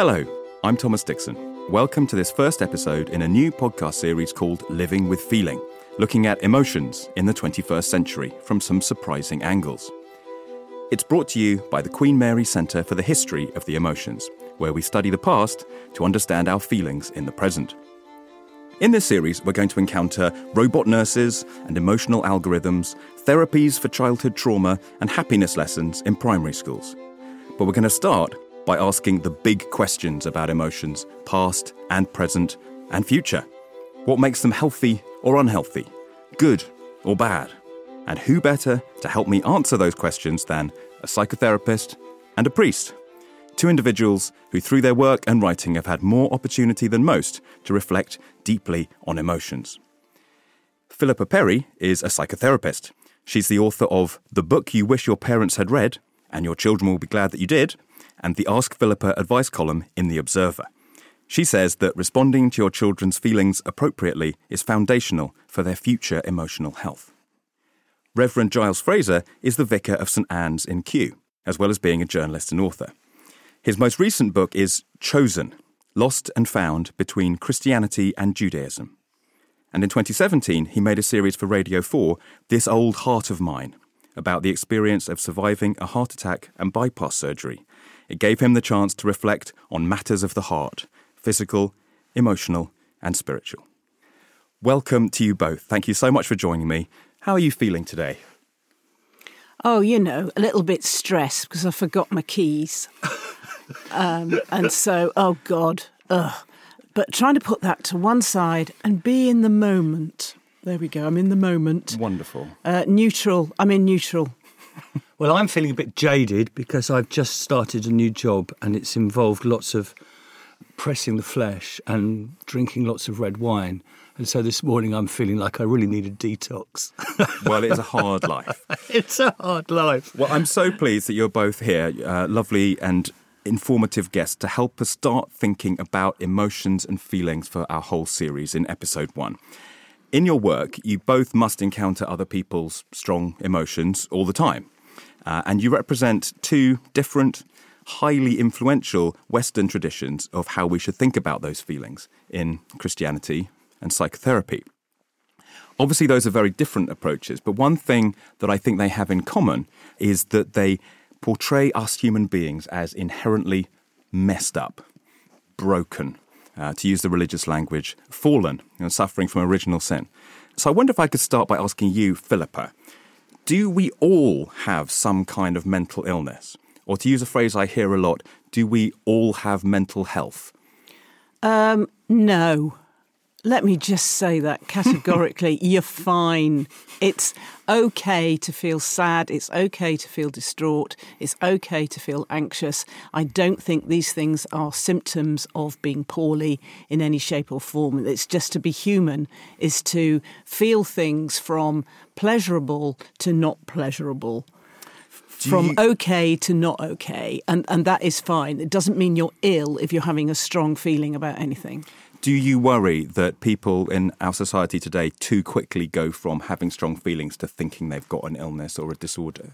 Hello, I'm Thomas Dixon. Welcome to this first episode in a new podcast series called Living with Feeling, looking at emotions in the 21st century from some surprising angles. It's brought to you by the Queen Mary Centre for the History of the Emotions, where we study the past to understand our feelings in the present. In this series, we're going to encounter robot nurses and emotional algorithms, therapies for childhood trauma, and happiness lessons in primary schools. But we're going to start by asking the big questions about emotions, past and present and future. What makes them healthy or unhealthy? Good or bad? And who better to help me answer those questions than a psychotherapist and a priest? Two individuals who, through their work and writing, have had more opportunity than most to reflect deeply on emotions. Philippa Perry is a psychotherapist. She's the author of The Book You Wish Your Parents Had Read, and Your Children Will Be Glad That You Did, and the Ask Philippa advice column in The Observer. She says that responding to your children's feelings appropriately is foundational for their future emotional health. Reverend Giles Fraser is the vicar of St Anne's in Kew, as well as being a journalist and author. His most recent book is Chosen Lost and Found Between Christianity and Judaism. And in 2017, he made a series for Radio 4, This Old Heart of Mine, about the experience of surviving a heart attack and bypass surgery. It gave him the chance to reflect on matters of the heart physical, emotional, and spiritual. Welcome to you both. Thank you so much for joining me. How are you feeling today? Oh, you know, a little bit stressed because I forgot my keys. Um, and so, oh God, ugh. But trying to put that to one side and be in the moment. There we go. I'm in the moment. Wonderful. Uh, neutral. I'm in neutral. Well, I'm feeling a bit jaded because I've just started a new job and it's involved lots of pressing the flesh and drinking lots of red wine. And so this morning I'm feeling like I really need a detox. Well, it's a hard life. it's a hard life. Well, I'm so pleased that you're both here, uh, lovely and informative guests, to help us start thinking about emotions and feelings for our whole series in episode one. In your work, you both must encounter other people's strong emotions all the time. Uh, and you represent two different, highly influential Western traditions of how we should think about those feelings in Christianity and psychotherapy. Obviously, those are very different approaches, but one thing that I think they have in common is that they portray us human beings as inherently messed up, broken, uh, to use the religious language, fallen, you know, suffering from original sin. So I wonder if I could start by asking you, Philippa, do we all have some kind of mental illness? Or to use a phrase I hear a lot, do we all have mental health? Um, no. Let me just say that categorically. You're fine. It's okay to feel sad. It's okay to feel distraught. It's okay to feel anxious. I don't think these things are symptoms of being poorly in any shape or form. It's just to be human, is to feel things from pleasurable to not pleasurable. Do from you- okay to not okay, and, and that is fine. It doesn't mean you're ill if you're having a strong feeling about anything. Do you worry that people in our society today too quickly go from having strong feelings to thinking they've got an illness or a disorder?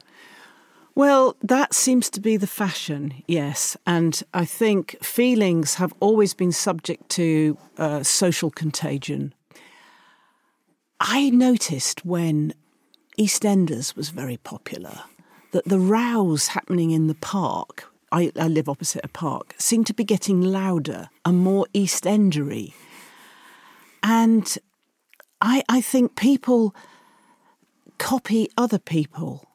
Well, that seems to be the fashion, yes. And I think feelings have always been subject to uh, social contagion. I noticed when EastEnders was very popular that the rows happening in the park, I, I live opposite a park, seem to be getting louder and more East Endery. And I, I think people copy other people.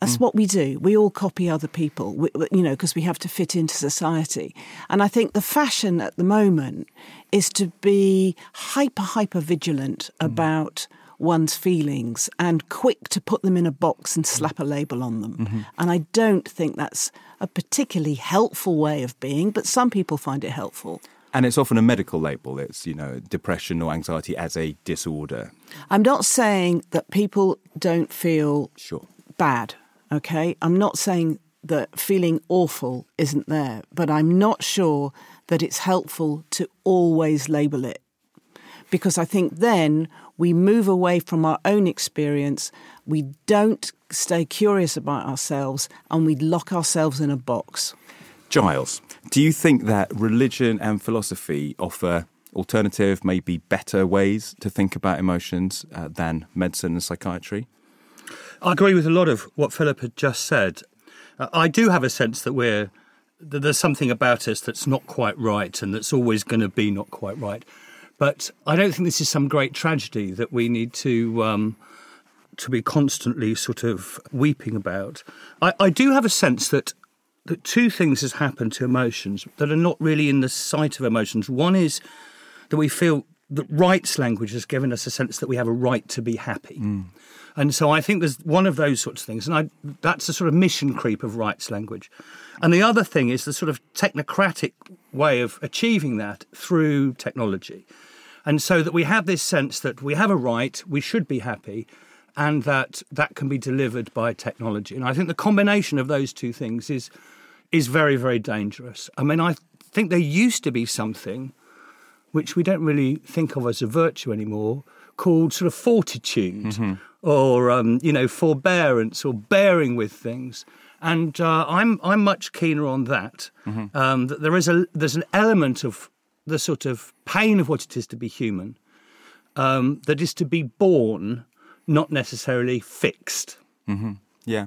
That's mm. what we do. We all copy other people, we, you know, because we have to fit into society. And I think the fashion at the moment is to be hyper, hyper vigilant mm. about one's feelings and quick to put them in a box and mm. slap a label on them. Mm-hmm. And I don't think that's a particularly helpful way of being, but some people find it helpful. And it's often a medical label. It's, you know, depression or anxiety as a disorder. I'm not saying that people don't feel Sure. bad, okay? I'm not saying that feeling awful isn't there, but I'm not sure that it's helpful to always label it. Because I think then we move away from our own experience, we don't stay curious about ourselves, and we lock ourselves in a box. Giles, do you think that religion and philosophy offer alternative, maybe better ways to think about emotions uh, than medicine and psychiatry? I agree with a lot of what Philippa had just said. Uh, I do have a sense that we're that there's something about us that's not quite right and that's always going to be not quite right. But I don't think this is some great tragedy that we need to um, to be constantly sort of weeping about. I, I do have a sense that that two things has happened to emotions that are not really in the sight of emotions. One is that we feel that rights language has given us a sense that we have a right to be happy. Mm. And so I think there's one of those sorts of things. And I, that's the sort of mission creep of rights language. And the other thing is the sort of technocratic way of achieving that through technology. And so that we have this sense that we have a right, we should be happy, and that that can be delivered by technology. And I think the combination of those two things is is very, very dangerous. I mean, I think there used to be something which we don't really think of as a virtue anymore, called sort of fortitude mm-hmm. or um, you know forbearance or bearing with things. And uh, I'm I'm much keener on that. Mm-hmm. Um, that there is a there's an element of the sort of pain of what it is to be human um, that is to be born, not necessarily fixed. Mm-hmm. Yeah.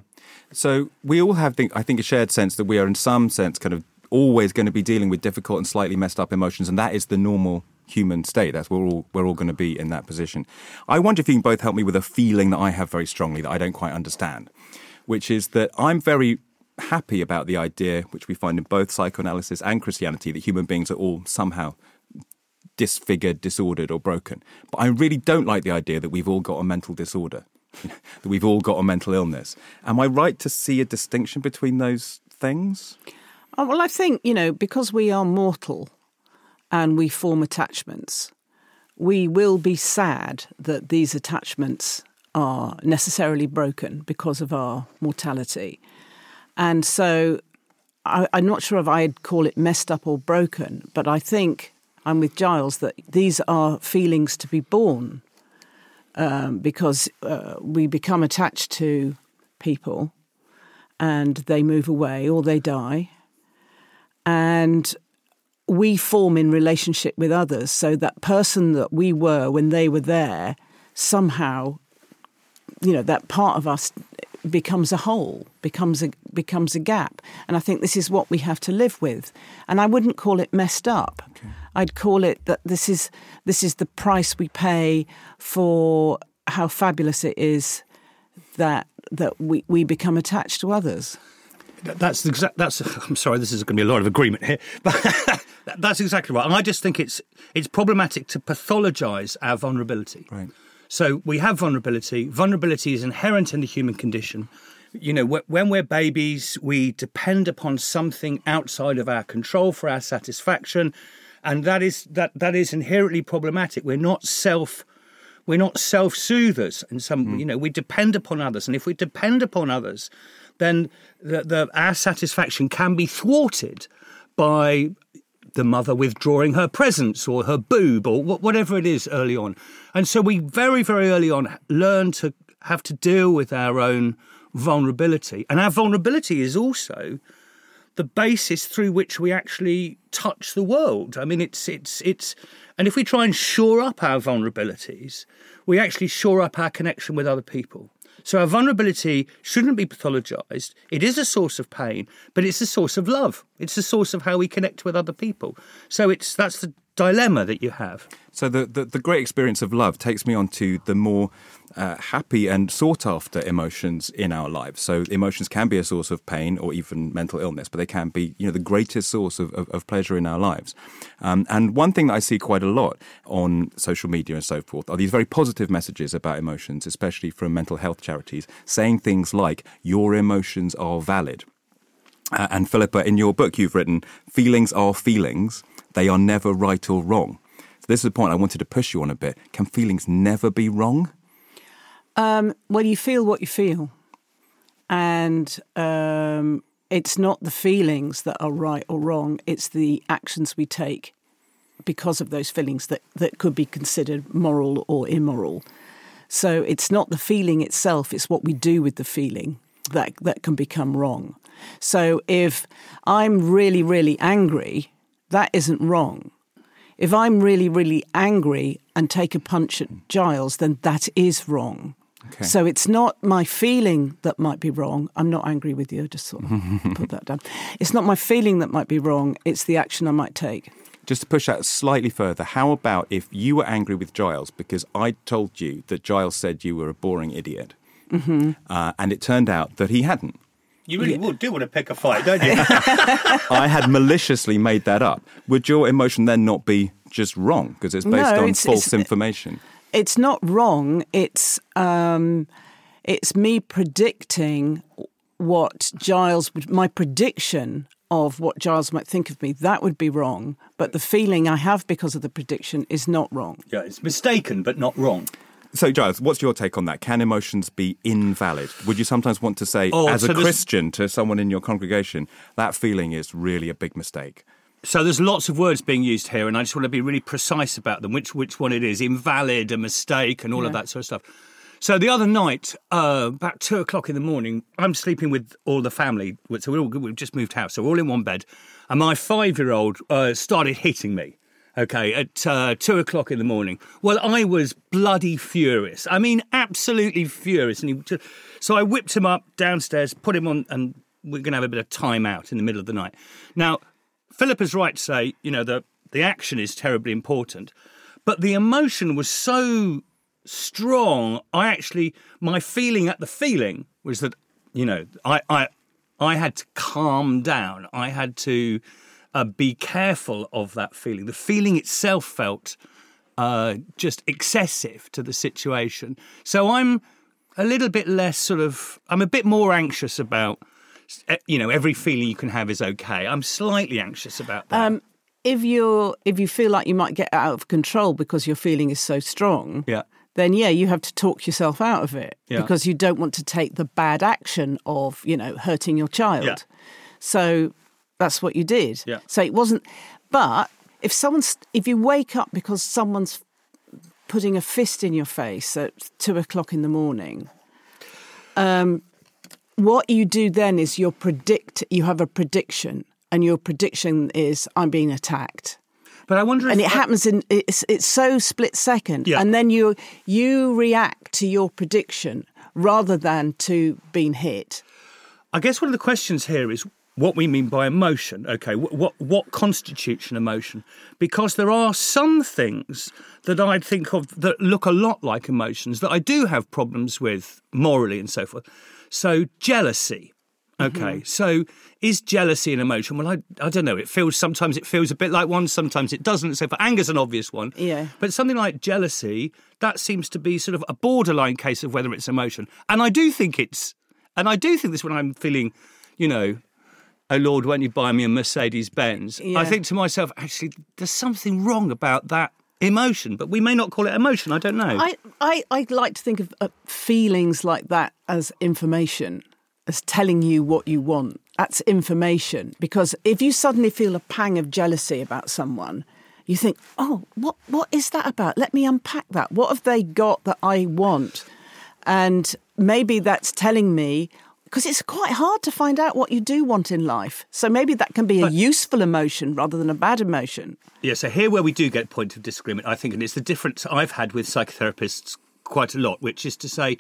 So we all have, the, I think, a shared sense that we are, in some sense, kind of always going to be dealing with difficult and slightly messed up emotions, and that is the normal human state. That's we're all we're all going to be in that position. I wonder if you can both help me with a feeling that I have very strongly that I don't quite understand, which is that I'm very happy about the idea, which we find in both psychoanalysis and Christianity, that human beings are all somehow disfigured, disordered, or broken. But I really don't like the idea that we've all got a mental disorder, that we've all got a mental illness. Am I right to see a distinction between those things? Oh, well, I think, you know, because we are mortal and we form attachments, we will be sad that these attachments are necessarily broken because of our mortality. And so I, am not sure if I'd call it messed up or broken, but I think I'm with Giles that these are feelings to be born um, because uh, we become attached to people and they move away or they die. And we form in relationship with others. So that person that we were when they were there somehow, you know, that part of us becomes a hole, becomes a becomes a gap. And I think this is what we have to live with. And I wouldn't call it messed up. Okay. I'd call it that this is this is the price we pay for how fabulous it is that that we, we become attached to others. That's exact. That's. I'm sorry. This is going to be a lot of agreement here, but that's exactly right. And I just think it's it's problematic to pathologise our vulnerability. Right. So we have vulnerability. Vulnerability is inherent in the human condition. You know, when we're babies, we depend upon something outside of our control for our satisfaction, and that is that that is inherently problematic. We're not self we're not self-soothers and some mm. you know we depend upon others and if we depend upon others then the, the, our satisfaction can be thwarted by the mother withdrawing her presence or her boob or whatever it is early on. And so we very, very early on learn to have to deal with our own vulnerability. And our vulnerability is also the basis through which we actually touch the world. I mean, it's, it's, it's, and if we try and shore up our vulnerabilities, we actually shore up our connection with other people. So our vulnerability shouldn't be pathologized. It is a source of pain, but it's a source of love. It's a source of how we connect with other people. So it's that's the dilemma that you have. So the, the, the great experience of love takes me on to the more uh, happy and sought after emotions in our lives. So emotions can be a source of pain or even mental illness, but they can be you know the greatest source of, of, of pleasure in our lives. Um, and one thing that I see quite a lot on social media and so forth are these very positive messages about emotions, especially from mental health charities, saying things like "your emotions are valid." Uh, and Philippa, in your book, you've written, feelings are feelings. They are never right or wrong. So this is the point I wanted to push you on a bit. Can feelings never be wrong? Um, well, you feel what you feel. And um, it's not the feelings that are right or wrong, it's the actions we take because of those feelings that, that could be considered moral or immoral. So it's not the feeling itself, it's what we do with the feeling that that can become wrong. So if I'm really really angry, that isn't wrong. If I'm really really angry and take a punch at Giles, then that is wrong. Okay. So it's not my feeling that might be wrong. I'm not angry with you. Just sort of put that down. It's not my feeling that might be wrong. It's the action I might take. Just to push that slightly further, how about if you were angry with Giles because I told you that Giles said you were a boring idiot, Mm-hmm. uh, and it turned out that he hadn't. You really would do want to pick a fight, don't you? I had maliciously made that up. Would your emotion then not be just wrong because it's based No, on it's- false it's- information? It's not wrong. It's um, it's me predicting what Giles would. My prediction of what Giles might think of me that would be wrong. But the feeling I have because of the prediction is not wrong. yeah, it's mistaken but not wrong. So, Giles, what's your take on that? Can emotions be invalid? Would you sometimes want to say, Oh, as so a Christian to someone in your congregation, that feeling is really a big mistake? So there's lots of words being used here, and I just want to be really precise about them. Which which one it is? Invalid, a mistake, and all of that sort of stuff. So the other night, uh, about two o'clock in the morning, I'm sleeping with all the family. So we're all we've just moved house, so we're all in one bed, and my five-year-old uh, started hitting me. Okay, at uh, two o'clock in the morning. Well, I was bloody furious. I mean, absolutely furious. And he, so I whipped him up downstairs, put him on, and we're going to have a bit of time out in the middle of the night. Now, Philippa is right to say, you know, the, the action is terribly important, but the emotion was so strong. I actually, my feeling at the feeling was that, you know, I, I, I had to calm down. I had to uh, be careful of that feeling. The feeling itself felt uh, just excessive to the situation. So I'm a little bit less sort of, I'm a bit more anxious about eh, you know, every feeling you can have is okay. I'm slightly anxious about that. Um, if you're if you feel like you might get out of control because your feeling is so strong, yeah. then yeah, you have to talk yourself out of it Yeah. because you don't want to take the bad action of you know hurting your child. Yeah. So that's what you did. Yeah. So it wasn't. But if someone's if you wake up because someone's putting a fist in your face at two o'clock in the morning, um, what you do then is you predict. You have a prediction, and your prediction is I'm being attacked But I wonder if and it happens in it's it's so split second Yeah. and then you you react to your prediction rather than to being hit I guess one of the questions here is what we mean by emotion. Okay, what what constitutes an emotion? Because there are some things that I think of that look a lot like emotions that I do have problems with morally and so forth. So jealousy. Mm-hmm. Okay, so is jealousy an emotion? Well, I I don't know. It feels sometimes it feels a bit like one, sometimes it doesn't. So for anger's an obvious one. Yeah. But something like jealousy, that seems to be sort of a borderline case of whether it's emotion. And I do think it's, and I do think this when I'm feeling, you know, oh Lord, won't you buy me a Mercedes Benz? Yeah. I think to myself, actually, there's something wrong about that emotion, but we may not call it emotion. I don't know. I, I i like to think of uh, feelings like that as information as telling you what you want that's information because if you suddenly feel a pang of jealousy about someone you think oh what what is that about let me unpack that what have they got that i want and maybe that's telling me because it's quite hard to find out what you do want in life so maybe that can be a useful emotion rather than a bad emotion Yeah, so here where we do get point of disagreement, I think, and it's the difference I've had with psychotherapists quite a lot, which is to say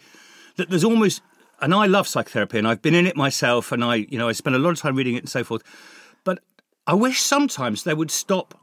that there's almost, and I love psychotherapy, and I've been in it myself, and I, you know, I spend a lot of time reading it and so forth. But I wish sometimes they would stop,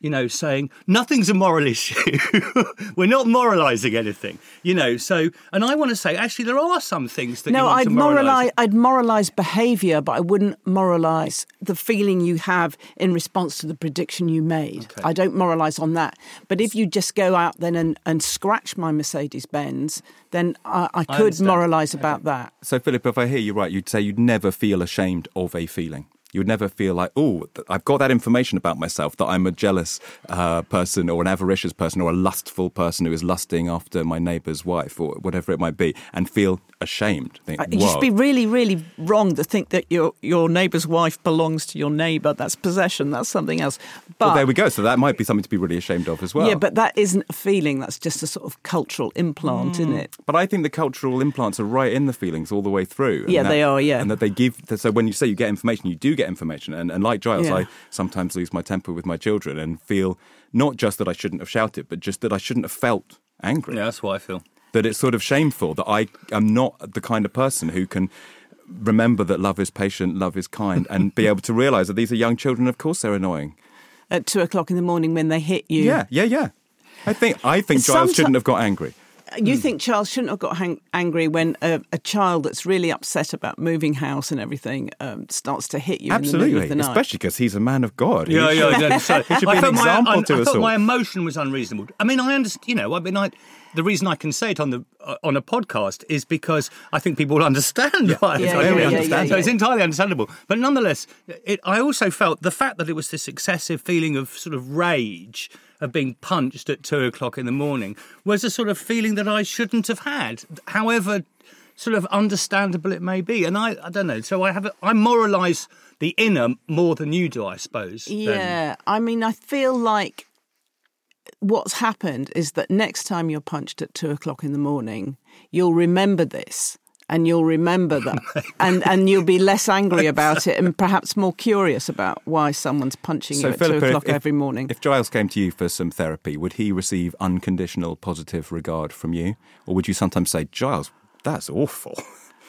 you know, saying nothing's a moral issue. We're not moralising anything, you know. So, and I want to say, actually, there are some things that you No, want I'd moralise. I'd moralize behaviour, but I wouldn't moralize the feeling you have in response to the prediction you made. I don't moralize on that. But if you just go out then and, and scratch my Mercedes Benz, then I, I could understand. moralize about that. So, Philippa, if I hear you right, you'd say you'd never feel ashamed of a feeling. You would never feel like, oh, I've got that information about myself that I'm a jealous uh, person or an avaricious person or a lustful person who is lusting after my neighbour's wife or whatever it might be, and feel ashamed. Think, It used be really, really wrong to think that your your neighbour's wife belongs to your neighbour. That's possession. That's something else. But well, there we go. So that might be something to be really ashamed of as well. yeah, but that isn't a feeling. That's just a sort of cultural implant, isn't it? But I think the cultural implants are right in the feelings all the way through. Yeah, that- they are, yeah. and that they give. So when you say you get information, you do get information. And, and like Giles, Yeah. I sometimes lose my temper with my children and feel not just that I shouldn't have shouted, but just that I shouldn't have felt angry. Yeah, that's what I feel. That it's sort of shameful that I am not the kind of person who can remember that love is patient, love is kind, and be able to realise that these are young children. Of course, they're annoying. At two o'clock in the morning when they hit you. Yeah, yeah, yeah. I think I think Giles Someti- shouldn't have got angry. You think Giles shouldn't have got hang- angry when a, a child that's really upset about moving house and everything um, starts to hit you in the Absolutely, of the night? especially because he's a man of God. He Yeah, should- yeah, yeah. So It should be I an felt my, example I, to I us thought all. my emotion was unreasonable. I mean, I understand. You know, I mean, I, the reason I can say it on the uh, on a podcast is because I think people will understand. why Yeah, I yeah, do yeah, it. yeah, So it's entirely understandable. But nonetheless, it, I also felt the fact that it was this excessive feeling of sort of rage of being punched at two o'clock in the morning was a sort of feeling that I shouldn't have had, however sort of understandable it may be. And I, I don't know. So I have, a, I moralise the inner more than you do, I suppose. than- Yeah, I mean, I feel like what's happened is that next time you're punched at two o'clock in the morning, you'll remember this. And you'll remember that, and and you'll be less angry about it, and perhaps more curious about why someone's punching you at Philippa, two o'clock if- every morning. If Giles came to you for some therapy, would he receive unconditional positive regard from you, or would you sometimes say, "Giles, that's awful"?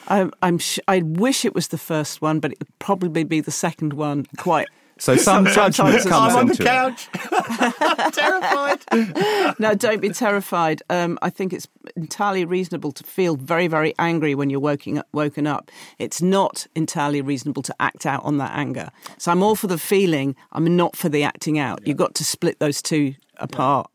I'm, I'm sh- I wish it was the first one, but it would probably be the second one. Quite. So some Sometimes judgment it's- comes I'm on the into it. couch, terrified. No, don't be terrified. Um, I think it's entirely reasonable to feel very, very angry when you're woken up, woken up. It's not entirely reasonable to act out on that anger. So I'm all for the feeling. I'm not for the acting out. You've got to split those two apart.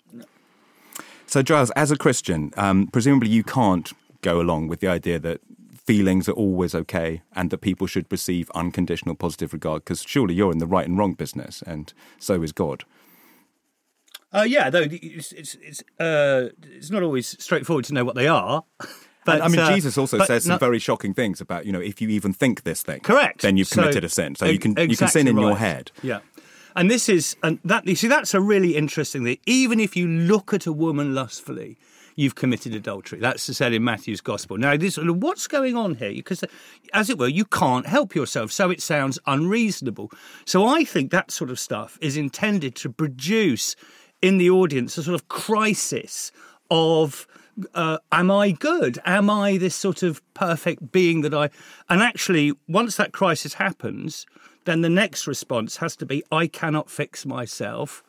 So, Giles, as a Christian, um, presumably you can't go along with the idea that feelings are always okay and that people should receive unconditional positive regard, because surely you're in the right and wrong business, and so is God. Uh, yeah, though it's it's it's, uh, it's not always straightforward to know what they are. But And, I mean, uh, Jesus also says some no- very shocking things about, you know, if you even think this thing, correct. then you've So- committed a sin. So you can you can sin in your head. Yeah, and this is and that you see that's a really interesting thing. Even if you look at a woman lustfully. You've committed adultery. That's said in Matthew's gospel. Now, this what's going on here? Because, as it were, you can't help yourself, so it sounds unreasonable. So, I think that sort of stuff is intended to produce in the audience a sort of crisis of uh, am I good? Am I this sort of perfect being that I. And actually, once that crisis happens, then the next response has to be I cannot fix myself.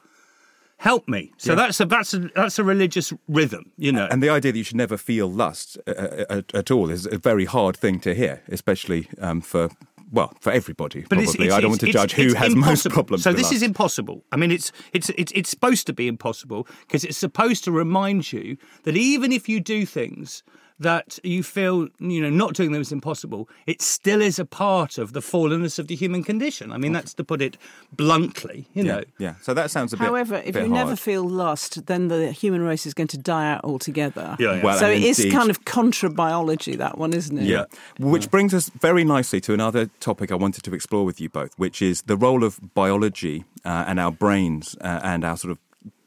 Help me. So that's a that's a that's a religious rhythm, you know. And the idea that you should never feel lust uh, uh, at, at all is a very hard thing to hear, especially um, for well for everybody. But probably, it's, it's, I don't want to judge who has most problems. So this lust. is impossible. I mean, it's it's it's it's supposed to be impossible because it's supposed to remind you that even if you do things that you feel you know not doing them is impossible, it still is a part of the fallenness of the human condition. I mean, that's to put it bluntly. You yeah, know. yeah. So that sounds a bit. However, if bit you never feel lust, then the human race is going to die out altogether. Yeah, yeah. Well, so and it is indeed- kind of contra biology, that one, isn't it? Yeah. Which brings us very nicely to another topic I wanted to explore with you both, which is the role of biology uh, and our brains uh, and our sort of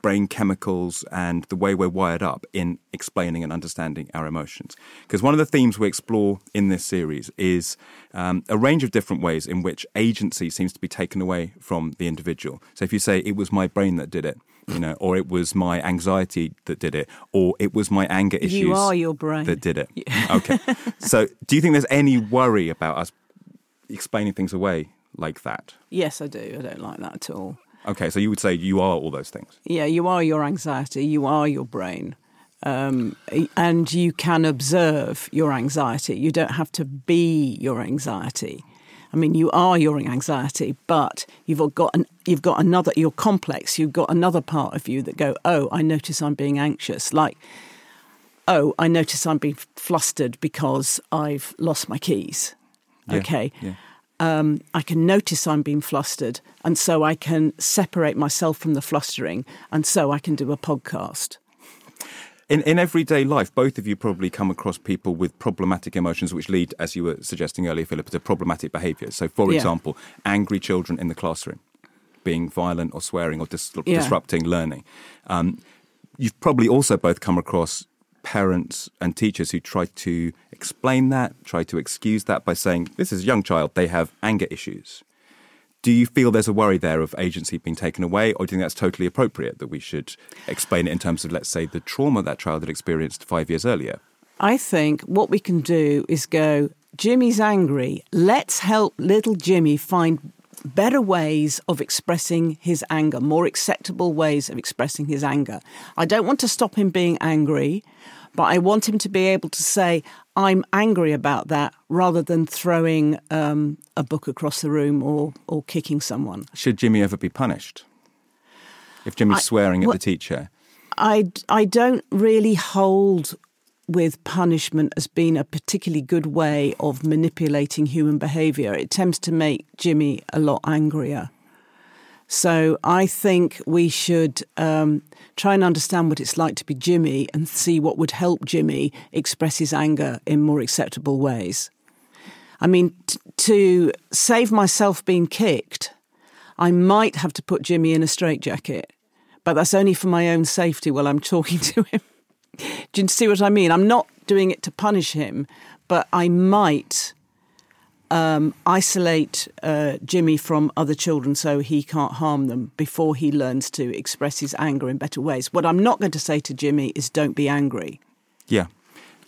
brain chemicals and the way we're wired up in explaining and understanding our emotions. Because one of the themes we explore in this series is um, a range of different ways in which agency seems to be taken away from the individual. So if you say, it was my brain that did it, you know, or it was my anxiety that did it, or it was my anger issues You are your brain. that did it. Okay. so, do you think there's any worry about us explaining things away like that? Yes, I do. I don't like that at all. Okay, so you would say you are all those things. Yeah, you are your anxiety, you are your brain. Um, and you can observe your anxiety. You don't have to be your anxiety. I mean, you are your anxiety, but you've got an, you've got another. You're complex. You've got another part of you that go, "Oh, I notice I'm being anxious." Like, "Oh, I notice I'm being flustered because I've lost my keys." Yeah, Okay, yeah. Um, I can notice I'm being flustered, and so I can separate myself from the flustering, and so I can do a podcast. In, in everyday life, both of you probably come across people with problematic emotions which lead, as you were suggesting earlier, Philippa, to problematic behaviours. So, for Yeah. example, angry children in the classroom, being violent or swearing or dis- Yeah. disrupting learning. Um, you've probably also both come across parents and teachers who try to explain that, try to excuse that by saying, this is a young child, they have anger issues. Do you feel there's a worry there of agency being taken away, or do you think that's totally appropriate that we should explain it in terms of, let's say, the trauma that child had experienced five years earlier? I think what we can do is go, Jimmy's angry. Let's help little Jimmy find better ways of expressing his anger, more acceptable ways of expressing his anger. I don't want to stop him being angry, but I want him to be able to say, I'm angry about that, rather than throwing um, a book across the room or, or kicking someone. Should Jimmy ever be punished? If Jimmy's I- swearing at the teacher? I, I don't really hold with punishment as being a particularly good way of manipulating human behaviour. It tends to make Jimmy a lot angrier. So I think we should um, try and understand what it's like to be Jimmy and see what would help Jimmy express his anger in more acceptable ways. I mean, t- to save myself being kicked, I might have to put Jimmy in a straitjacket, but that's only for my own safety while I'm talking to him. Do you see what I mean? I'm not doing it to punish him, but I might um, isolate uh, Jimmy from other children so he can't harm them before he learns to express his anger in better ways. What I'm not going to say to Jimmy is don't be angry. Yeah.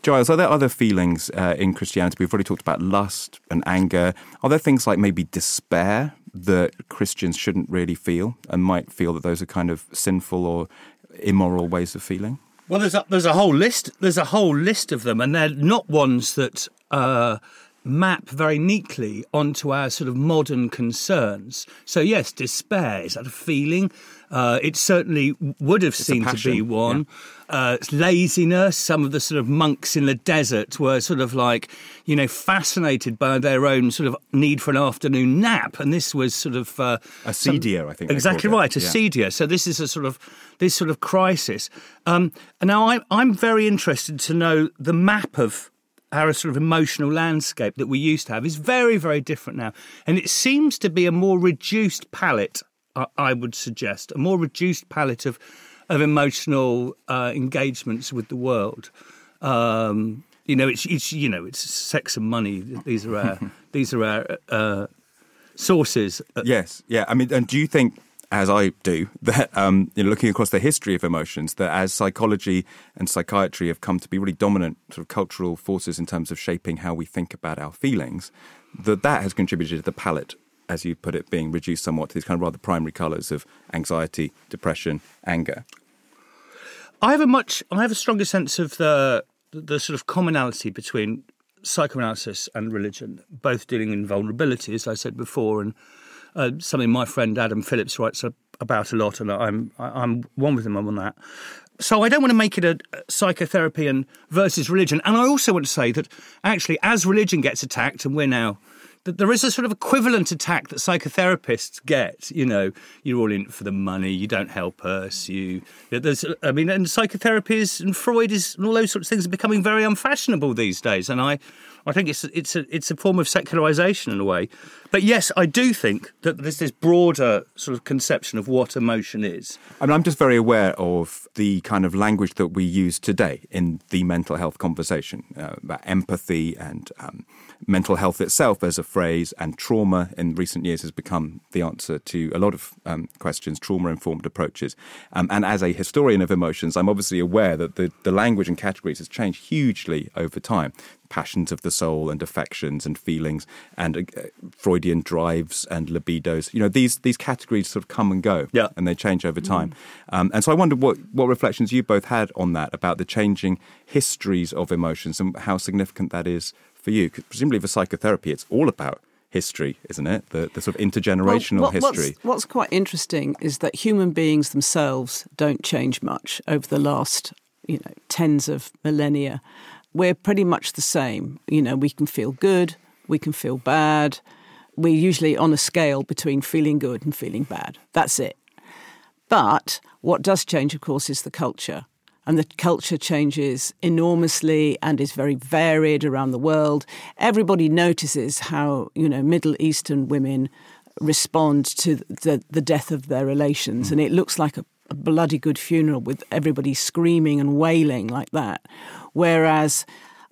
Giles, are there other feelings uh, in Christianity? We've already talked about lust and anger. Are there things like maybe despair that Christians shouldn't really feel and might feel that those are kind of sinful or immoral ways of feeling? Well, there's a, there's a whole list. There's a whole list of them, and they're not ones that uh, map very neatly onto our sort of modern concerns. So, yes, despair is that a feeling? Uh, it certainly would have seemed to be one. Uh, laziness. Some of the sort of monks in the desert were sort of like, you know, fascinated by their own sort of need for an afternoon nap, and this was sort of uh, Acedia, I think Exactly it. right, Yeah. acedia. So this is a sort of this sort of crisis. Um, and now I, I'm very interested to know the map of our sort of emotional landscape that we used to have is very, very different now, and it seems to be a more reduced palette. I, would suggest a more reduced palette of of emotional uh, engagements with the world. Um, you know, it's, it's you know, it's sex and money. These are our these are our uh, sources. Yes, yeah. I mean, and do you think, as I do, that um, you know, looking across the history of emotions, that as psychology and psychiatry have come to be really dominant sort of cultural forces in terms of shaping how we think about our feelings, that that has contributed to the palette, as you put it, being reduced somewhat to these kind of rather primary colours of anxiety, depression, anger. I have a much, I have a stronger sense of the the sort of commonality between psychoanalysis and religion, both dealing in vulnerability, as I said before, and uh, something my friend Adam Phillips writes about a lot, and I'm I'm one with him on that. So I don't want to make it a psychotherapy and versus religion, and I also want to say that actually, as religion gets attacked, and we're now that there is a sort of equivalent attack that psychotherapists get. You know, you're all in for the money. You don't help us. You, there's, I mean, and psychotherapy is and Freud is and all those sorts of things are becoming very unfashionable these days. And I, I think it's it's a it's a form of secularization in a way. But yes, I do think that there's this broader sort of conception of what emotion is. Mean, I'm just very aware of the kind of language that we use today in the mental health conversation uh, about empathy and um, mental health itself as a phrase, and trauma in recent years has become the answer to a lot of um, questions, trauma informed approaches. Um, and as a historian of emotions, I'm obviously aware that the, the language and categories has changed hugely over time. Passions of the soul and affections and feelings and uh, Freudian drives and libidos. You know, these these categories sort of come and go Yeah. and they change over time. Um, and so I wonder what, what reflections you both had on that about the changing histories of emotions and how significant that is for you. 'Cause presumably for psychotherapy, it's all about history, isn't it? The, the sort of intergenerational Well, what- history. What's, what's quite interesting is that human beings themselves don't change much over the last, you know, tens of millennia. We're pretty much the same. You know, we can feel good, we can feel bad, we're usually on a scale between feeling good and feeling bad. That's it. But what does change, of course, is the culture. And the culture changes enormously and is very varied around the world. Everybody notices how, you know, Middle Eastern women respond to the, the death of their relations. Mm. And it looks like a, a bloody good funeral with everybody screaming and wailing like that. Whereas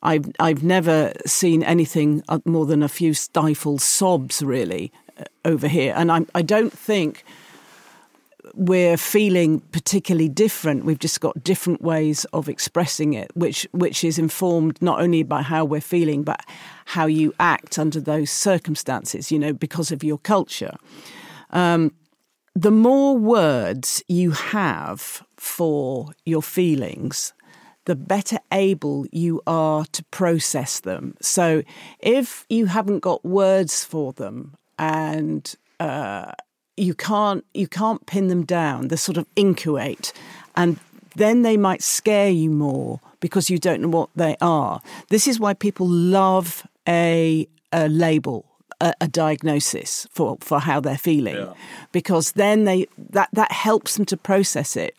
I've I've never seen anything more than a few stifled sobs really uh, over here, and I'm, I don't think we're feeling particularly different. We've just got different ways of expressing it, which which is informed not only by how we're feeling, but how you act under those circumstances. You know, because of your culture. Um, the more words you have for your feelings, the better able you are to process them. So if you haven't got words for them and uh, you can't you can't pin them down, they sort of incubate, and then they might scare you more because you don't know what they are. This is why people love a, a label a, a, diagnosis for, for how they're feeling yeah. because then they that that helps them to process it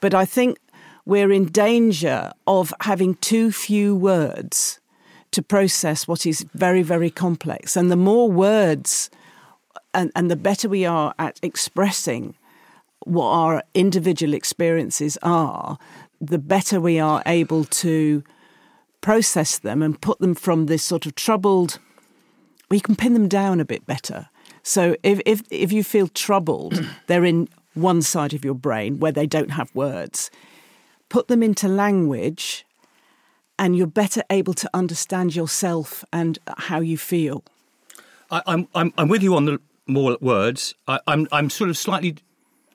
but i think we're in danger of having too few words to process what is very, very complex. And the more words and, and the better we are at expressing what our individual experiences are, the better we are able to process them and put them from this sort of troubled, we can pin them down a bit better. So if, if, if you feel troubled, they're in one side of your brain where they don't have words put them into language, and you're better able to understand yourself and how you feel. I, am I'm, I'm with you on the more words. I, I'm I'm sort of slightly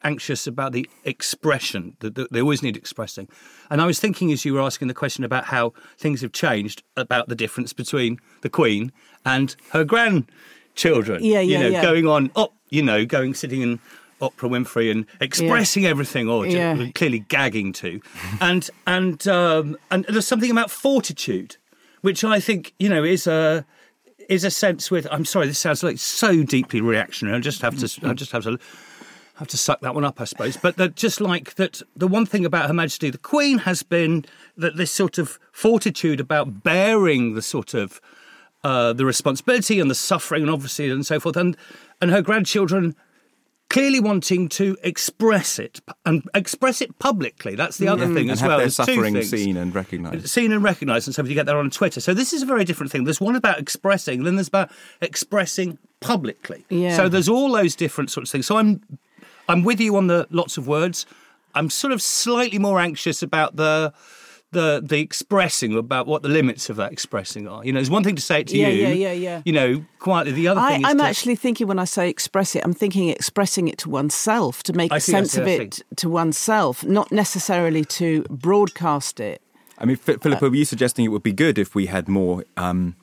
anxious about the expression that they always need expressing. And I was thinking as you were asking the question about how things have changed about the difference between the Queen and her grandchildren. Yeah, yeah, you know, yeah. going on, oh, you know, going sitting in Oprah Winfrey and expressing yeah. everything, or yeah. clearly gagging to, and and um, and there's something about fortitude, which I think you know is a is a sense with. I'm sorry, this sounds like so deeply reactionary. I just have to. I just have to. Have to suck that one up, I suppose. But that just like that, the one thing about Her Majesty the Queen has been that this sort of fortitude about bearing the sort of uh, the responsibility and the suffering, and obviously and so forth, and and her grandchildren clearly wanting to express it and express it publicly. That's the other thing and as have well. Their suffering seen and recognised. Seen and recognised, and so if you get that on Twitter. So this is a very different thing. There's one about expressing, then there's about expressing publicly. Yeah. So there's all those different sorts of things. So I'm I'm with you on the lots of words. I'm sort of slightly more anxious about the the the expressing about what the limits of that expressing are. You know, there's one thing to say it to yeah, you. Yeah, yeah, yeah. You know, quietly. The other thing I, am to... actually thinking when I say express it, I'm thinking expressing it to oneself to make see, sense see, of it to oneself, not necessarily to broadcast it. I mean, Philippa, uh, were you suggesting it would be good if we had more um,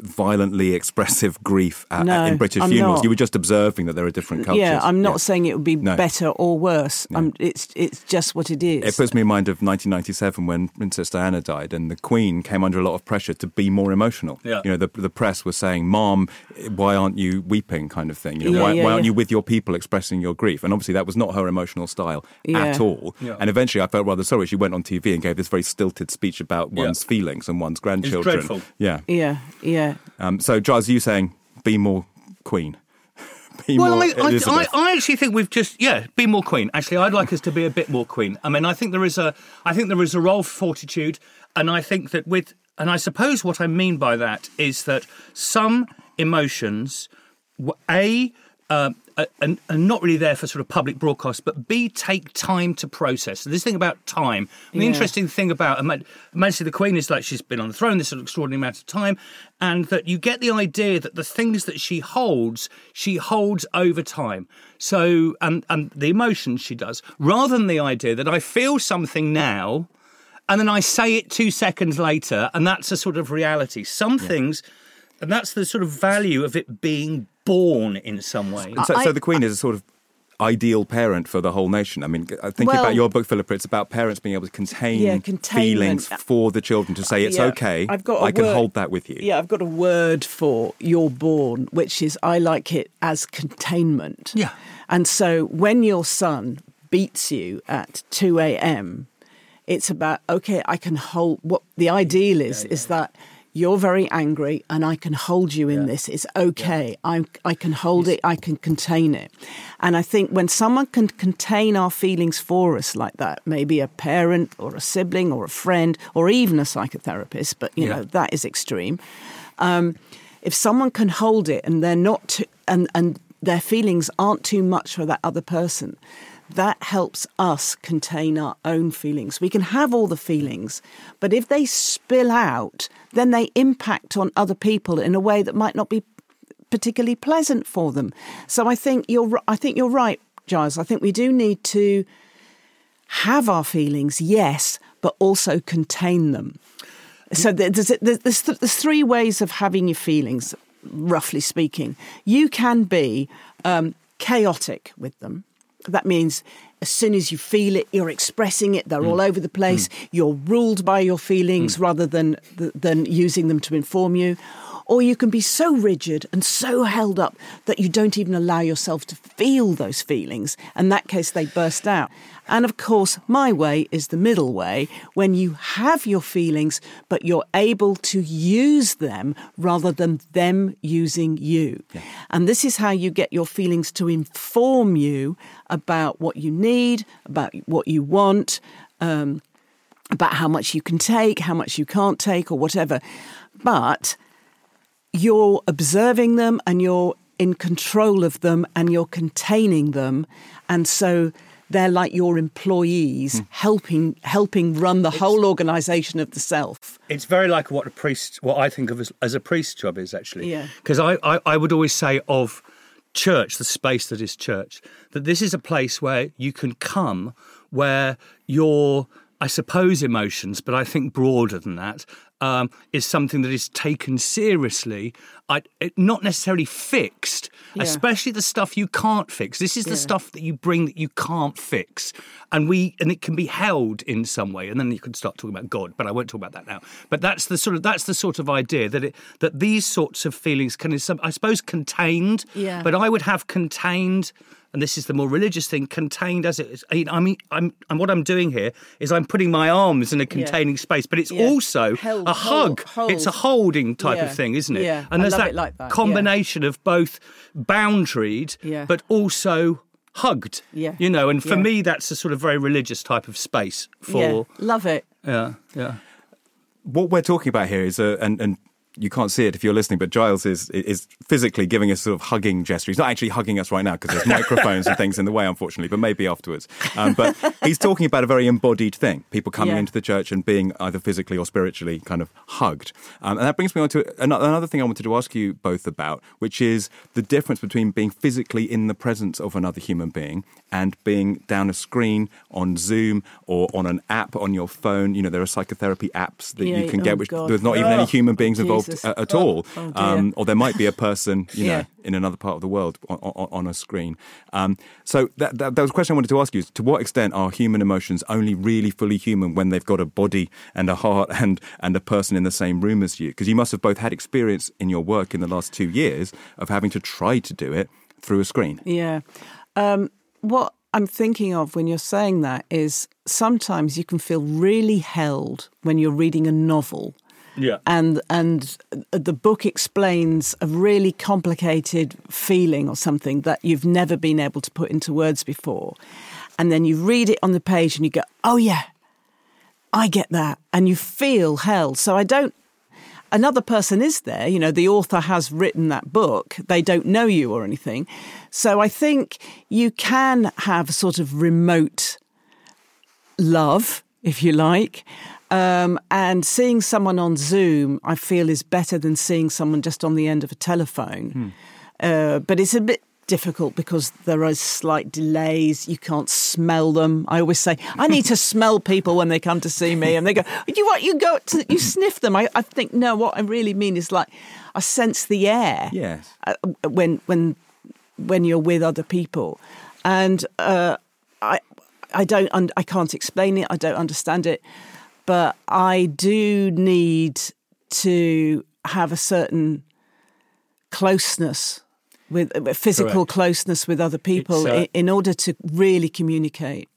violently expressive grief at, no, in British I'm funerals. Not. You were just observing that there are different cultures. Yeah, I'm not yeah. saying it would be no. better or worse. No. it's it's just what it is. It puts me in mind of 1997 when Princess Diana died, and the Queen came under a lot of pressure to be more emotional. Yeah. You know, the the press was saying, "Mom, why aren't you weeping?" kind of thing. You know, yeah, why, yeah, why aren't you with your people expressing your grief? And obviously, that was not her emotional style at all. And eventually, I felt rather sorry. She went on TV and gave this very stilted speech about one's feelings and one's grandchildren. It's dreadful. Yeah, yeah, yeah. Um, so, Giles, you saying be more Queen? be well, more I, I, I, actually think we've just yeah, be more Queen. Actually, I'd like us to be a bit more Queen. I mean, I think there is a, I think there is a role for fortitude, and I think that with, and I suppose what I mean by that is that some emotions, a uh, Uh, and, and, not really there for sort of public broadcast, but B, take time to process. So this thing about time, the yeah. interesting thing about Majesty the Queen is like she's been on the throne this extraordinary amount of time, and that you get the idea that the things that she holds, she holds over time. So, and, and the emotions she does, rather than the idea that I feel something now, and then I say it two seconds later, and that's a sort of reality. Some yeah. things, and that's the sort of value of it being born in some way. So, I, so the Queen is a sort of ideal parent for the whole nation. I mean, thinking Well- about your book, Philippa, it's about parents being able to contain Yeah, feelings for the children to say it's Yeah, okay. I've got a I can word- hold that with you. Yeah, I've got a word for you're born, which is I like it as containment. Yeah. And so when your son beats you at 2 a.m., it's about, okay, I can hold what the ideal is, is that you're very angry and I can hold you in this. It's okay. I, I can hold it, I can contain it. And I think when someone can contain our feelings for us like that, maybe a parent or a sibling or a friend or even a psychotherapist, but you Yeah. know, that is extreme. Um, if someone can hold it and they're not too, and, and their feelings aren't too much for that other person, that helps us contain our own feelings. We can have all the feelings, but if they spill out, then they impact on other people in a way that might not be particularly pleasant for them. So I think you're I think you're right, Giles. I think we do need to have our feelings, yes, but also contain them. So there's, there's, there's, there's three ways of having your feelings, roughly speaking. You can be um, chaotic with them. That means as soon as you feel it, you're expressing it. They're all mm. over the place. Mm. You're ruled by your feelings mm. rather than than using them to inform you. Or you can be so rigid and so held up that you don't even allow yourself to feel those feelings. In that case, they burst out. And of course, my way is the middle way when you have your feelings, but you're able to use them rather than them using you. And this is how you get your feelings to inform you about what you need, about what you want. Um, about how much you can take, how much you can't take, or whatever. But you're observing them and you're in control of them and you're containing them. And so they're like your employees hmm. helping helping run the whole organization of the self. It's very like what a priest, what I think of as, as a priest's job is actually. Yeah. Because I, I, I would always say of church, the space that is church, that this is a place where you can come where your, I suppose, emotions, but I think broader than that, um, is something that is taken seriously, I, it, not necessarily fixed, Yeah. especially the stuff you can't fix. This is the Yeah. stuff that you bring that you can't fix, and we and it can be held in some way. And then you can start talking about God, but I won't talk about that now. But that's the sort of that's the sort of idea that it that these sorts of feelings can, I suppose, contained. Yeah. But I would have contained. And this is the more religious thing, contained as it is. I mean, I'm, and what I'm doing here is I'm putting my arms in a containing space, but it's Yeah. also Held, a hug. hold, It's a holding type Yeah. of thing, isn't it? Yeah. And I there's love that, it like that, yeah. combination of both boundaried, Yeah. but also hugged. Yeah. You know, and for Yeah. me, that's a sort of very religious type of space yeah, for. love it. Yeah, yeah. what we're talking about here is a, and, and you can't see it if you're listening, but Giles is is physically giving us sort of hugging gesture. He's not actually hugging us right now because there's microphones and things in the way, unfortunately, but maybe afterwards. Um, but he's talking about a very embodied thing: people coming Yeah. into the church and being either physically or spiritually kind of hugged. Um, and that brings me on to another, another thing I wanted to ask you both about, which is the difference between being physically in the presence of another human being and being down a screen on Zoom or on an app on your phone. You know, there are psychotherapy apps that Yeah, you can oh get, which God. there's not even any Oh, human beings involved Jesus. a- at Oh, all. oh um, or there might be a person, you know, Yeah. in another part of the world on, on, on a screen. Um, so that, that, that was a question I wanted to ask you: is to what extent are human emotions only really fully human when they've got a body and a heart and and a person in the same room as you? Because you must have both had experience in your work in the last two years of having to try to do it through a screen. Yeah. Um, what I'm thinking of when you're saying that is sometimes you can feel really held when you're reading a novel. Yeah. And and the book explains a really complicated feeling or something that you've never been able to put into words before. And then you read it on the page and you go, "Oh yeah. I get that." And you feel held. So I don't another person is there. You know, the author has written that book. They don't know you or anything. So I think you can have a sort of remote love, if you like. Um, and seeing someone on Zoom, I feel, is better than seeing someone just on the end of a telephone. Uh, but it's a bit difficult because there are slight delays. You can't smell them. I always say, I need to smell people when they come to see me. And they go, you what? You go, to, you sniff them. I, I think, no, what I really mean is like, I sense the air Yes. uh, when when when you're with other people. and uh, I I don't I can't explain it. I don't understand it, but I do need to have a certain closeness with uh, physical Correct. closeness with other people uh, in order to really communicate.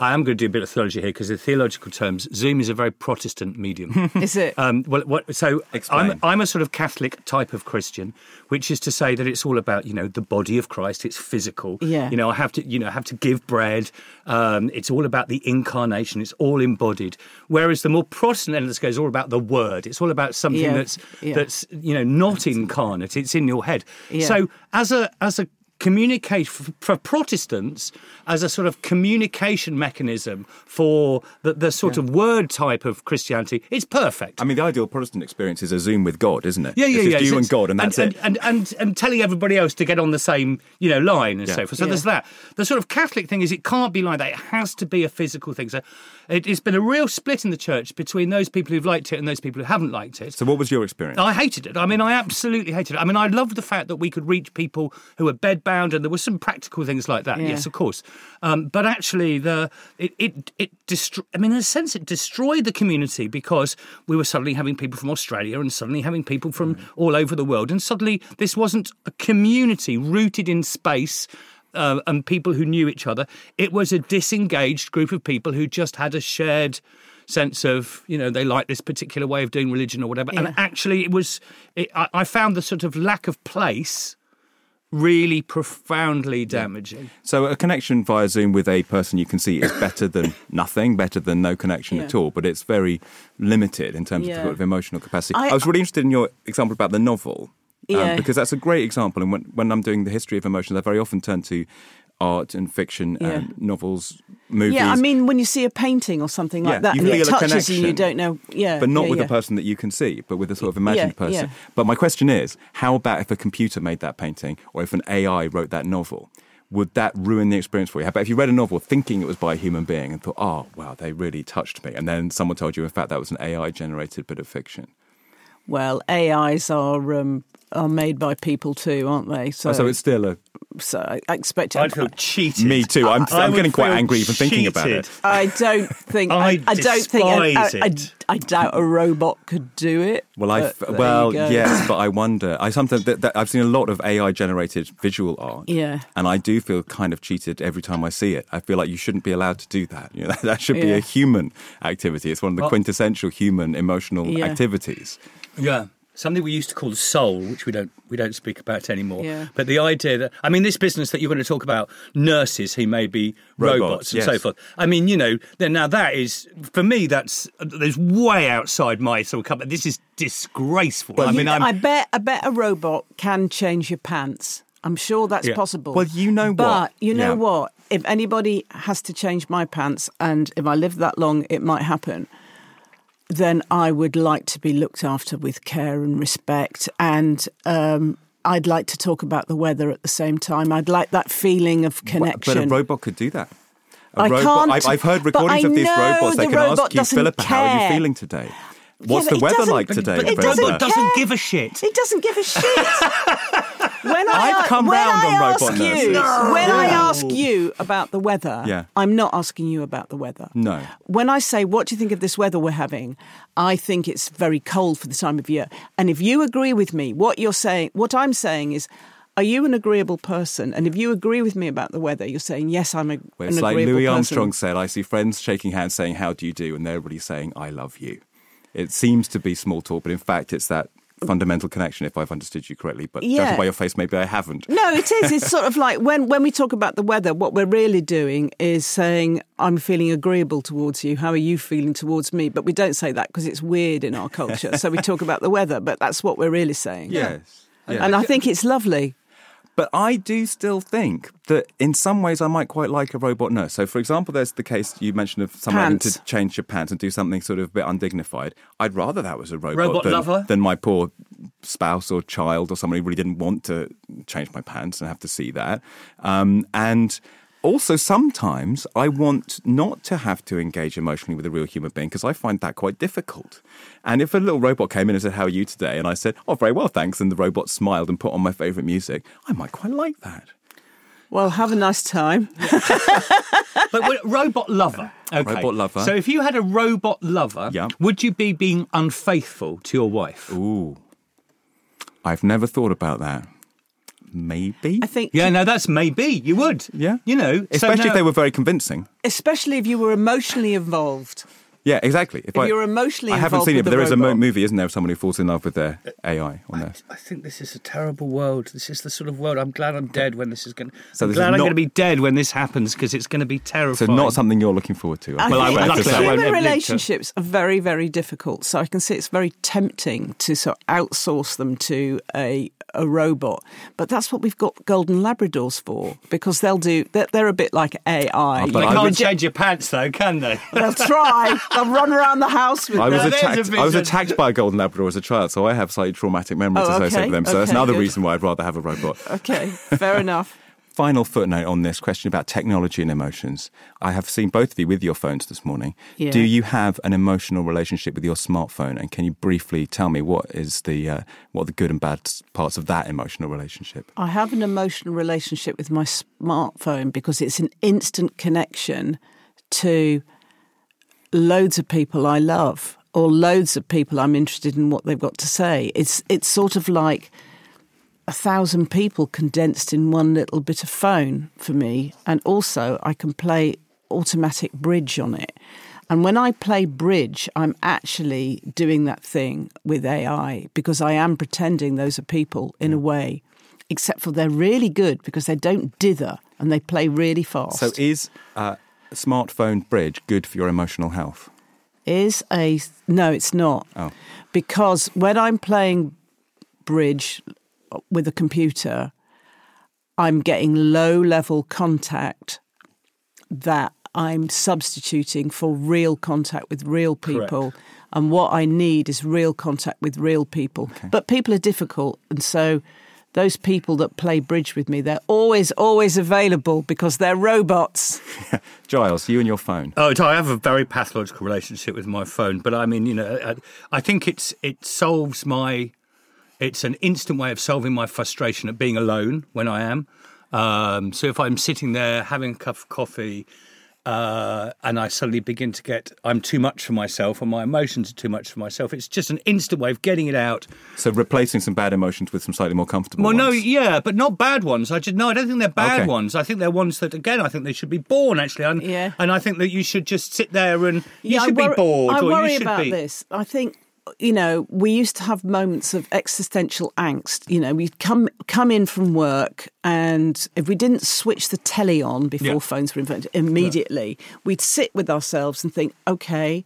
I am going to do a bit of theology here because, in theological terms, Zoom is a very Protestant medium. Is it? Um, well, what, so Explain. I'm, I'm a sort of Catholic type of Christian, which is to say that it's all about you know the body of Christ. It's physical. Yeah. You know, I have to you know have to give bread. Um, it's all about the incarnation. It's all embodied. Whereas the more Protestant end of the scale is all about the Word. It's all about something Yeah. that's Yeah. that's you know not incarnate. It's in your head. Yeah. So as a as a communicate for, Protestants as a sort of communication mechanism for the, the sort of word type of Christianity. It's perfect. I mean, the ideal Protestant experience is a Zoom with God, isn't it? yeah, yeah, it's just yeah. you and God, and that's and, it. And, and, and, and telling everybody else to get on the same, you know, line and Yeah. so forth. So Yeah. there's that. The sort of Catholic thing is it can't be like that. It has to be a physical thing. So it, it's been a real split in the church between those people who've liked it and those people who haven't liked it. so, what was your experience? I hated it. I mean, I absolutely hated it. I mean, I loved the fact that we could reach people who were bedbound, and there were some practical things like that. Yeah. Yes, of course. Um, but actually, the it it, it destro- I mean, in a sense, it destroyed the community because we were suddenly having people from Australia and suddenly having people from all over the world, and suddenly this wasn't a community rooted in space. Uh, and people who knew each other. It was a disengaged group of people who just had a shared sense of you know they like this particular way of doing religion or whatever Yeah. and actually it was it, I, I found the sort of lack of place really profoundly damaging So a connection via Zoom with a person you can see is better than nothing, better than no connection Yeah. at all. But it's very limited in terms Yeah. of, sort of emotional capacity. I, I- was really interested in your example about the novel. um, Yeah. because that's a great example. And when, when I'm doing the history of emotions, I very often turn to art and fiction Yeah. and novels, movies. Yeah, I mean, when you see a painting or something like Yeah, that, you and it touches you, you don't know. Yeah, but not yeah, with a person that you can see, but with a sort of imagined person. But my question is, how about if a computer made that painting, or if an AI wrote that novel? Would that ruin the experience for you? How about if you read a novel thinking it was by a human being and thought, "Oh, wow, they really touched me," and then someone told you, in fact, that was an AI-generated bit of fiction? Well, AIs are um, are made by people too, aren't they? So, oh, so it's still a. so I I expect. i'd feel cheated Me too. I'm, I I'm getting quite feel angry even thinking about it. I don't think. I I, don't think. I, I. I, I doubt a robot could do it. Well, I but there you well yes, but I wonder. I sometimes that, that, I've seen a lot of AI generated visual art. Yeah. and I do feel kind of cheated every time I see it. I feel like you shouldn't be allowed to do that. You know, that, that should be a human activity. It's one of the Well- quintessential human emotional Yeah. activities. Yeah. Something we used to call the soul, which we don't we don't speak about anymore. Yeah. But the idea that I mean, this business that you're going to talk about, nurses who may be robots, Robots, and so forth. I mean, you know, then now that is for me that's there's way outside my sort of company. This is disgraceful. I You- mean, I'm I bet. I bet a robot can change your pants. I'm sure that's Yeah. possible. Well, you know what? But you know Yeah. what? If anybody has to change my pants, and if I live that long, it might happen. Then I would like to be looked after with care and respect, and um, I'd like to talk about the weather at the same time. I'd like that feeling of connection. But a robot could do that. A I robot, can't, I've, I've heard recordings of these know robots. They the can ask you, doesn't Philippa, how are you feeling today? What's but the weather like today? but it the doesn't robot doesn't give a shit. It doesn't give a shit. when I, I've come when round I on robot you, nurses. when I ask you about the weather, Yeah. I'm not asking you about the weather. No. When I say, "What do you think of this weather we're having?" I think it's very cold for the time of year. And if you agree with me, what you're saying, what I'm saying is. Are you an agreeable person? And if you agree with me about the weather, you're saying yes, I'm a, Well, an it's like agreeable Louis person. Armstrong said, I see friends shaking hands saying, How do you do? And everybody saying, I love you. It seems to be small talk, but in fact, it's that fundamental connection, if I've understood you correctly. But Yeah. judging by your face, maybe I haven't. No, it is. It's sort of like when, when we talk about the weather, what we're really doing is saying, I'm feeling agreeable towards you. How are you feeling towards me? But we don't say that because it's weird in our culture. so we talk about the weather, but that's what we're really saying. Yes. Yeah. And I think it's lovely. But I do still think that in some ways I might quite like a robot nurse. So, for example, there's the case you mentioned of someone having to change your pants and do something sort of a bit undignified. I'd rather that was a robot, Robot than, lover? than my poor spouse or child or somebody who really didn't want to change my pants and have to see that. Um, and also, sometimes I want not to have to engage emotionally with a real human being because I find that quite difficult. And if a little robot came in and said, How are you today? And I said, Oh, very well, thanks. And the robot smiled and put on my favourite music, I might quite like that. Well, have a nice time. But robot lover. Okay. Robot lover. So if you had a robot lover, Yeah. would you be being unfaithful to your wife? Ooh. I've never thought about that. Maybe. I think, Yeah, no, that's maybe you would. Yeah. You know, so Especially if they were very convincing. especially if you were emotionally involved. Yeah, exactly. If you're emotionally I haven't involved seen it, but the there is a mo- robot. movie, isn't there, of someone who falls in love with their AI on there. I think this is a terrible world. This is the sort of world. I'm glad I'm dead when this is going. So I'm glad is I'm not- going to be dead when this happens because it's going to be terrifying. So not something you're looking forward to. I Well, I think won't- luckily I won't human have to- relationships are very, very difficult. So I can see it's very tempting to sort of outsource them to a a robot. But that's what we've got golden Labradors for because they'll do. They're, they're a bit like AI. Oh, ah, They can't would- change your pants though, can they? They'll try. They'll run around the house with I was them. attacked. I was attacked by a golden Labrador as a child, so I have slightly traumatic memories Oh, associated okay, with them. So that's another good. reason why I'd rather have a robot. Okay, fair enough. Final footnote on this question about technology and emotions. I have seen both of you with your phones this morning. Yeah. Do you have an emotional relationship with your smartphone? And can you briefly tell me what is the uh, what are the good and bad parts of that emotional relationship? I have an emotional relationship with my smartphone because it's an instant connection to loads of people I love or loads of people I'm interested in what they've got to say. It's it's sort of like a thousand people condensed in one little bit of phone for me, and also I can play automatic bridge on it. And when I play bridge, I'm actually doing that thing with AI because I am pretending those are people in a way, except for they're really good because they don't dither and they play really fast. So is uh, smartphone bridge good for your emotional health? is a no, it's not. Oh. Because when I'm playing bridge with a computer, I'm getting low level contact that I'm substituting for real contact with real people. Correct. And what I need is real contact with real people. But people are difficult. And so those people that play bridge with me, they're always, always available because they're robots. Giles, you and your phone. Oh, I have a very pathological relationship with my phone, but I mean, you know, I, I think it's it solves my. It's an instant way of solving my frustration at being alone when I am. Um, so if I'm sitting there having a cup of coffee, uh, and I suddenly begin to get I'm too much for myself, or my emotions are too much for myself, it's just an instant way of getting it out. So replacing some bad emotions with some slightly more comfortable Well, no, yeah, but not bad ones. I just no, I don't think they're bad Okay. ones. I think they're ones that again, I think they should be born actually, and, Yeah. and I think that you should just sit there and you Yeah, should worry- be bored, I or worry you should about be. this. I think you know we used to have moments of existential angst. You know, we'd come come in from work, and if we didn't switch the telly on before Yeah. phones were invented, immediately we'd sit with ourselves and think, okay,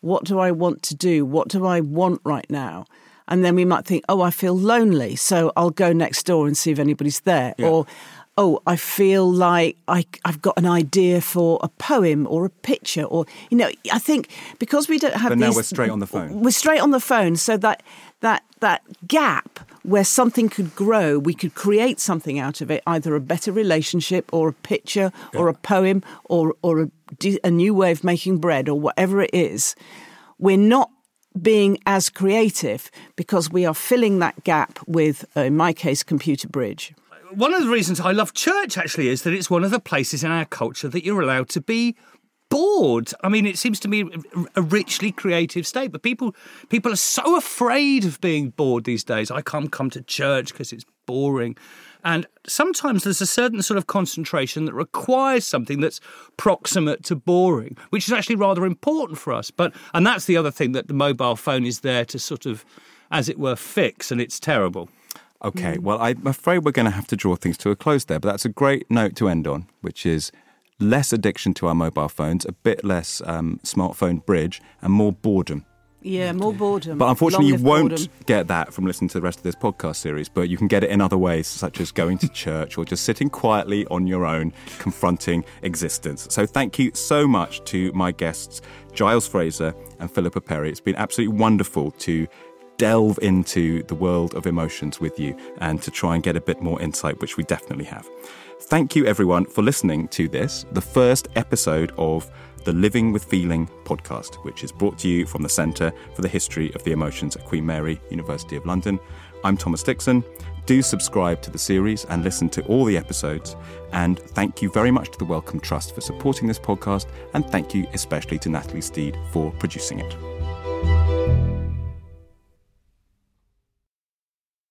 what do I want to do? What do I want right now? And then we might think, oh, I feel lonely, so I'll go next door and see if anybody's there, or oh, I feel like I, I've got an idea for a poem or a picture, or you know, I think because we don't have. But now these- we're straight on the phone. We're straight on the phone, so that that that gap where something could grow, we could create something out of it, either a better relationship or a picture or a poem or or a, a new way of making bread or whatever it is. We're not being as creative because we are filling that gap with, uh, in my case, computer bridge. One of the reasons I love church actually is that it's one of the places in our culture that you're allowed to be bored. I mean, it seems to me a richly creative state, but people people are so afraid of being bored these days. I can't come to church because it's boring. And sometimes there's a certain sort of concentration that requires something that's proximate to boring, which is actually rather important for us. But and that's the other thing that the mobile phone is there to sort of, as it were, fix, and it's terrible. Okay, well, I'm afraid we're going to have to draw things to a close there, but that's a great note to end on, which is less addiction to our mobile phones, a bit less um, smartphone bridge, and more boredom. Yeah, more boredom. But unfortunately, you won't boredom. get that from listening to the rest of this podcast series, but you can get it in other ways, such as going to church or just sitting quietly on your own, confronting existence. So, thank you so much to my guests, Giles Fraser and Philippa Perry. It's been absolutely wonderful to delve into the world of emotions with you and to try and get a bit more insight, which we definitely have. Thank you, everyone, for listening to this, the first episode of the Living with Feeling podcast, which is brought to you from the Centre for the History of the Emotions at Queen Mary, University of London. I'm Thomas Dixon. Do subscribe to the series and listen to all the episodes. And thank you very much to the Wellcome Trust for supporting this podcast. And thank you especially to Natalie Steed for producing it.